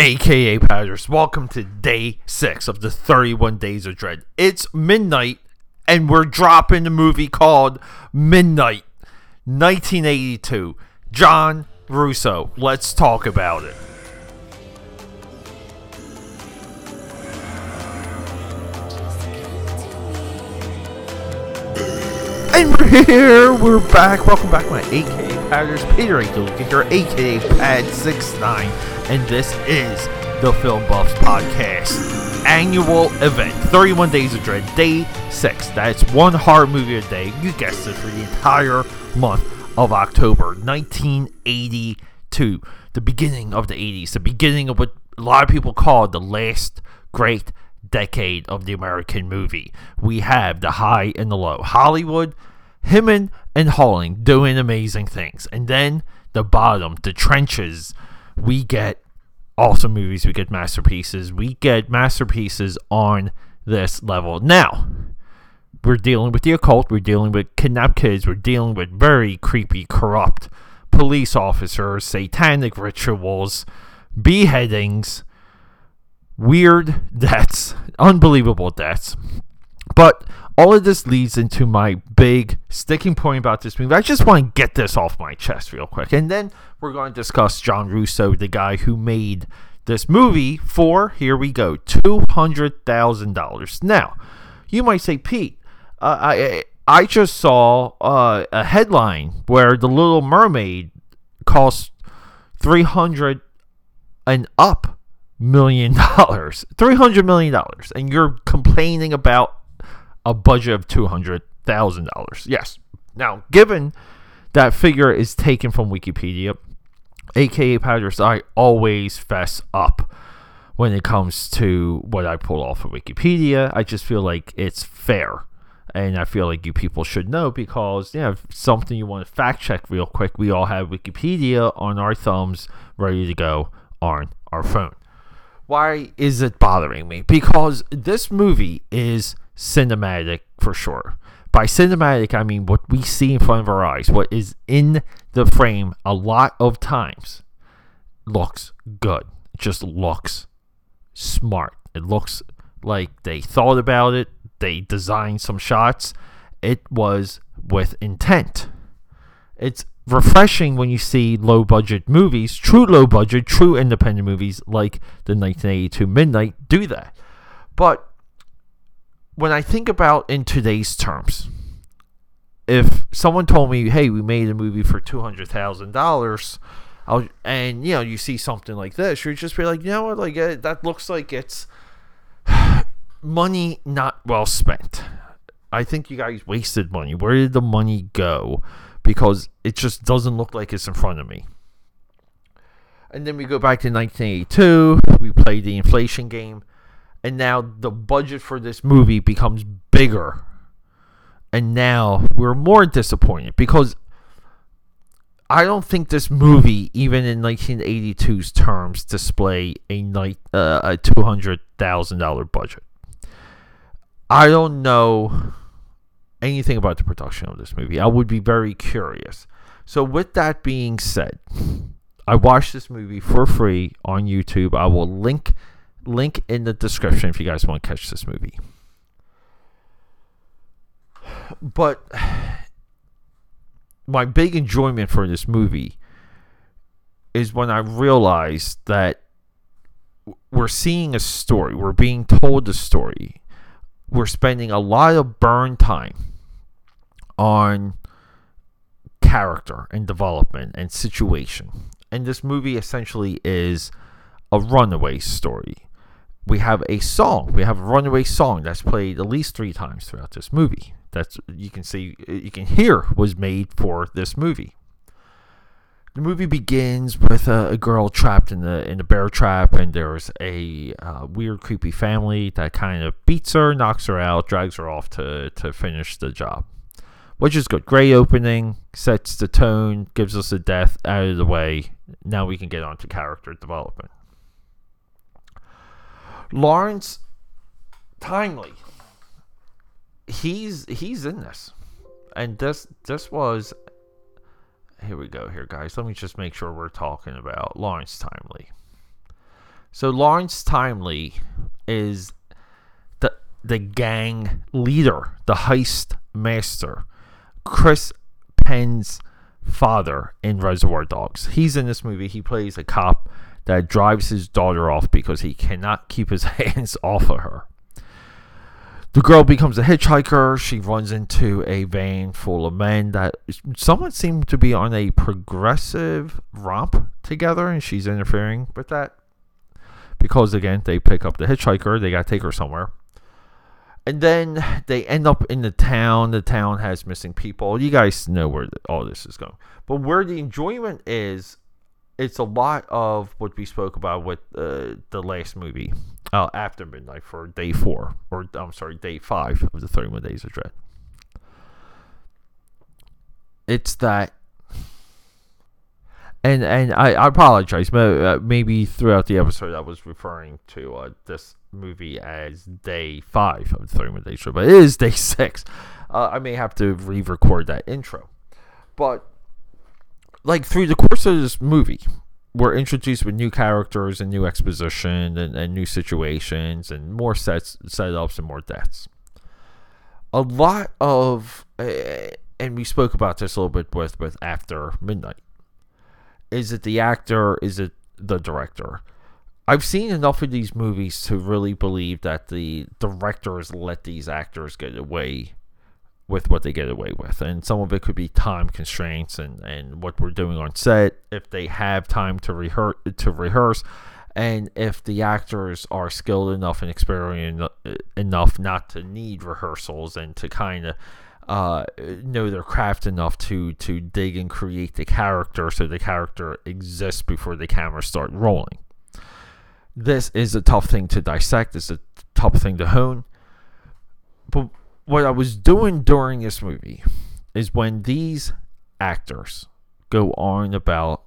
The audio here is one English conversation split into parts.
aka Patters. Welcome to day six of the 31 Days of Dread. It's midnight, and we're dropping a movie called Midnight, 1982. John Russo. Let's talk about it. And we're here. We're back. Welcome back, my aka Patters. Peter Aitken here, aka Pad69. And this is the Film Buffs Podcast annual event 31 Days of Dread, day six. That's one horror movie a day. You guessed it for the entire month of October 1982. The beginning of the 80s, the beginning of what a lot of people call the last great decade of the American movie. We have the high and the low. Hollywood, Himan and Holling doing amazing things. And then the bottom, the trenches, we get awesome movies, we get masterpieces, we get masterpieces on this level. Now, we're dealing with the occult, we're dealing with kidnapped kids, we're dealing with very creepy, corrupt police officers, satanic rituals, beheadings, weird deaths, unbelievable deaths. But all of this leads into my big sticking point about this movie. I just want to get this off my chest real quick. And then we're going to discuss John Russo, the guy who made this movie for, here we go, $200,000. Now, you might say, Pete, uh, I, I just saw uh, a headline where The Little Mermaid cost 300 and up million dollars, three hundred million dollars, and you're complaining about a budget of two hundred thousand dollars. Yes. Now, given that figure is taken from Wikipedia, aka Powders, I always fess up when it comes to what I pull off of Wikipedia. I just feel like it's fair. And I feel like you people should know because, you know, something you want to fact check real quick, we all have Wikipedia on our thumbs ready to go on our phone. Why is it bothering me? Because this movie is cinematic for sure. By cinematic, I mean what we see in front of our eyes, what is in the frame a lot of times looks good. It just looks smart. It looks like they thought about it, they designed some shots. It was with intent. It's refreshing when you see low budget movies, true low budget, true independent movies like the 1982 Midnight do that. But when I think about in today's terms, if someone told me, "Hey, we made a movie for two hundred thousand dollars," and you know, you see something like this, you'd just be like, "You know what? Like uh, that looks like it's money not well spent." I think you guys wasted money. Where did the money go? Because it just doesn't look like it's in front of me. And then we go back to 1982. We play the inflation game and now the budget for this movie becomes bigger and now we're more disappointed because I don't think this movie, even in 1982's terms, display a night uh, a two hundred thousand dollar budget. I don't know anything about the production of this movie. I would be very curious. So, with that being said, I watched this movie for free on YouTube. I will link link in the description if you guys want to catch this movie. But my big enjoyment for this movie is when I realized that we're seeing a story, we're being told a story, we're spending a lot of burn time on character and development and situation. And this movie essentially is a runaway story we have a song. We have a runaway song that's played at least three times throughout this movie. That's you can see, you can hear was made for this movie. The movie begins with a, a girl trapped in the in a bear trap, and there's a uh, weird, creepy family that kind of beats her, knocks her out, drags her off to to finish the job, which is good. Great opening, sets the tone, gives us a death out of the way. Now we can get on to character development. Lawrence Tierney. He's he's in this. And this this was here we go here guys. Let me just make sure we're talking about Lawrence Tierney. So Lawrence Tierney is the the gang leader, the heist master, Chris Penn's father in Reservoir Dogs. He's in this movie. He plays a cop that drives his daughter off because he cannot keep his hands off of her. The girl becomes a hitchhiker. She runs into a van full of men that someone seemed to be on a progressive romp together, and she's interfering with that because again they pick up the hitchhiker. They got to take her somewhere. And then they end up in the town. The town has missing people. You guys know where all this is going. But where the enjoyment is it's a lot of what we spoke about with uh, the last movie, uh, After Midnight for day four, or I'm sorry, day five of the 31 Days of Dread. It's that, and and I, I apologize. Uh, maybe throughout the episode I was referring to uh, this movie as day five of the 31 Days of Dread, but it is day six. Uh, I may have to re-record that intro, but like through the course of this movie, we're introduced with new characters and new exposition and, and new situations and more sets setups and more deaths. A lot of uh, and we spoke about this a little bit with with after midnight. Is it the actor? Is it the director? I've seen enough of these movies to really believe that the directors let these actors get away with what they get away with. And some of it could be time constraints and, and what we're doing on set, if they have time to rehearse to rehearse and if the actors are skilled enough and experienced enough not to need rehearsals and to kind of uh, know their craft enough to to dig and create the character so the character exists before the cameras start rolling. This is a tough thing to dissect. It's a tough thing to hone. But what I was doing during this movie is when these actors go on about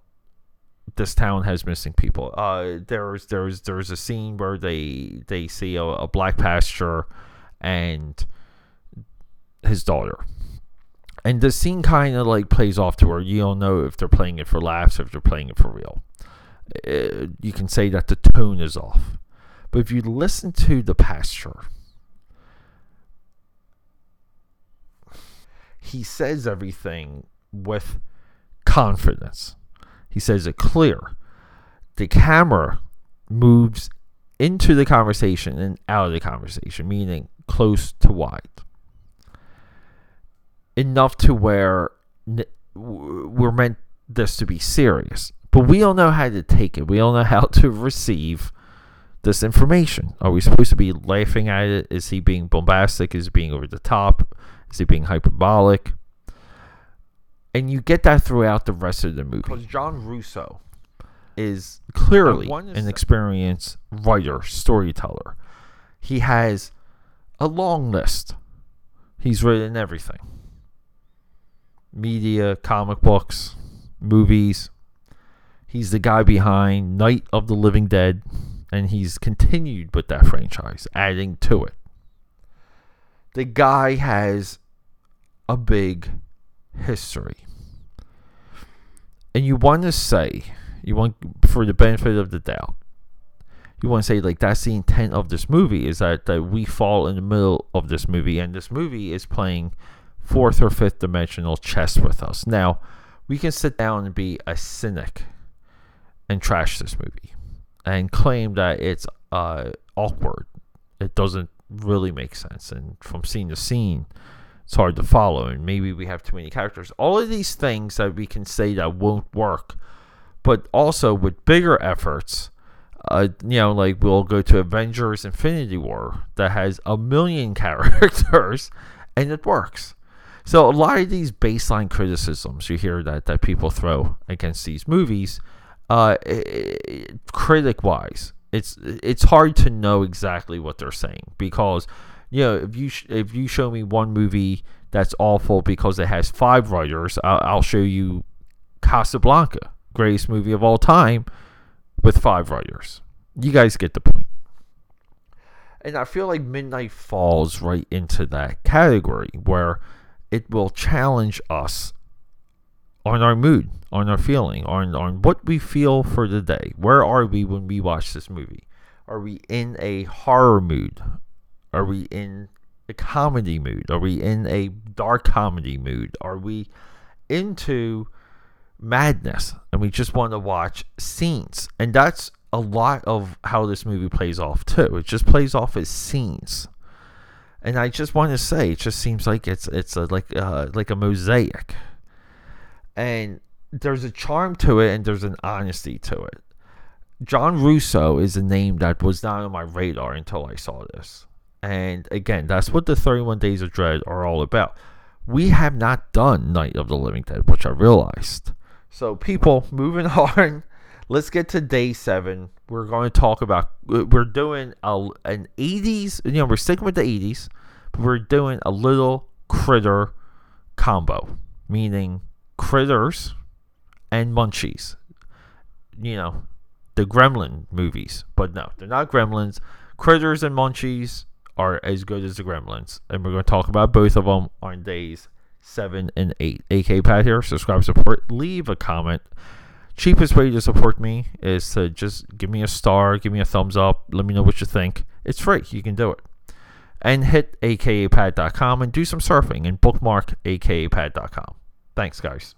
this town has missing people. Uh, there's there's there's a scene where they they see a, a black pastor and his daughter. And the scene kind of like plays off to where you don't know if they're playing it for laughs or if they're playing it for real. Uh, you can say that the tone is off. But if you listen to the pastor, he says everything with confidence. He says it clear. The camera moves into the conversation and out of the conversation, meaning close to wide. Enough to where we're meant this to be serious, but we don't know how to take it. We don't know how to receive this information. Are we supposed to be laughing at it? Is he being bombastic? Is he being over the top? Is he being hyperbolic? And you get that throughout the rest of the movie. Because John Russo is clearly an experienced writer, storyteller. He has a long list. He's written everything media, comic books, movies. He's the guy behind Night of the Living Dead, and he's continued with that franchise, adding to it. The guy has a big history. And you want to say, you want, for the benefit of the doubt, you want to say, like, that's the intent of this movie is that, that we fall in the middle of this movie, and this movie is playing fourth or fifth dimensional chess with us. Now, we can sit down and be a cynic and trash this movie and claim that it's uh, awkward. It doesn't really make sense. And from scene to scene, it's hard to follow, and maybe we have too many characters. All of these things that we can say that won't work, but also with bigger efforts, uh, you know, like we'll go to Avengers Infinity War that has a million characters and it works. So a lot of these baseline criticisms you hear that, that people throw against these movies, uh, critic wise, it's it's hard to know exactly what they're saying because you know, if you sh- if you show me one movie that's awful because it has five writers, I'll, I'll show you Casablanca, greatest movie of all time, with five writers. You guys get the point. And I feel like Midnight falls right into that category where it will challenge us on our mood, on our feeling, on on what we feel for the day. Where are we when we watch this movie? Are we in a horror mood? Are we in a comedy mood? Are we in a dark comedy mood? Are we into madness and we just want to watch scenes? And that's a lot of how this movie plays off too. It just plays off as scenes. And I just want to say, it just seems like it's it's a, like uh, like a mosaic, and there's a charm to it, and there's an honesty to it. John Russo is a name that was not on my radar until I saw this. And again, that's what the 31 Days of Dread are all about. We have not done Night of the Living Dead, which I realized. So, people, moving on. Let's get to day seven. We're going to talk about. We're doing a, an 80s. You know, we're sticking with the 80s, but we're doing a little critter combo, meaning critters and munchies. You know, the Gremlin movies, but no, they're not Gremlins. Critters and munchies are as good as the Gremlins, and we're going to talk about both of them on days seven and eight. AK Pat here. Subscribe, support, leave a comment. Cheapest way to support me is to just give me a star, give me a thumbs up, let me know what you think. It's free. You can do it. And hit akapad.com and do some surfing and bookmark akapad.com. Thanks, guys.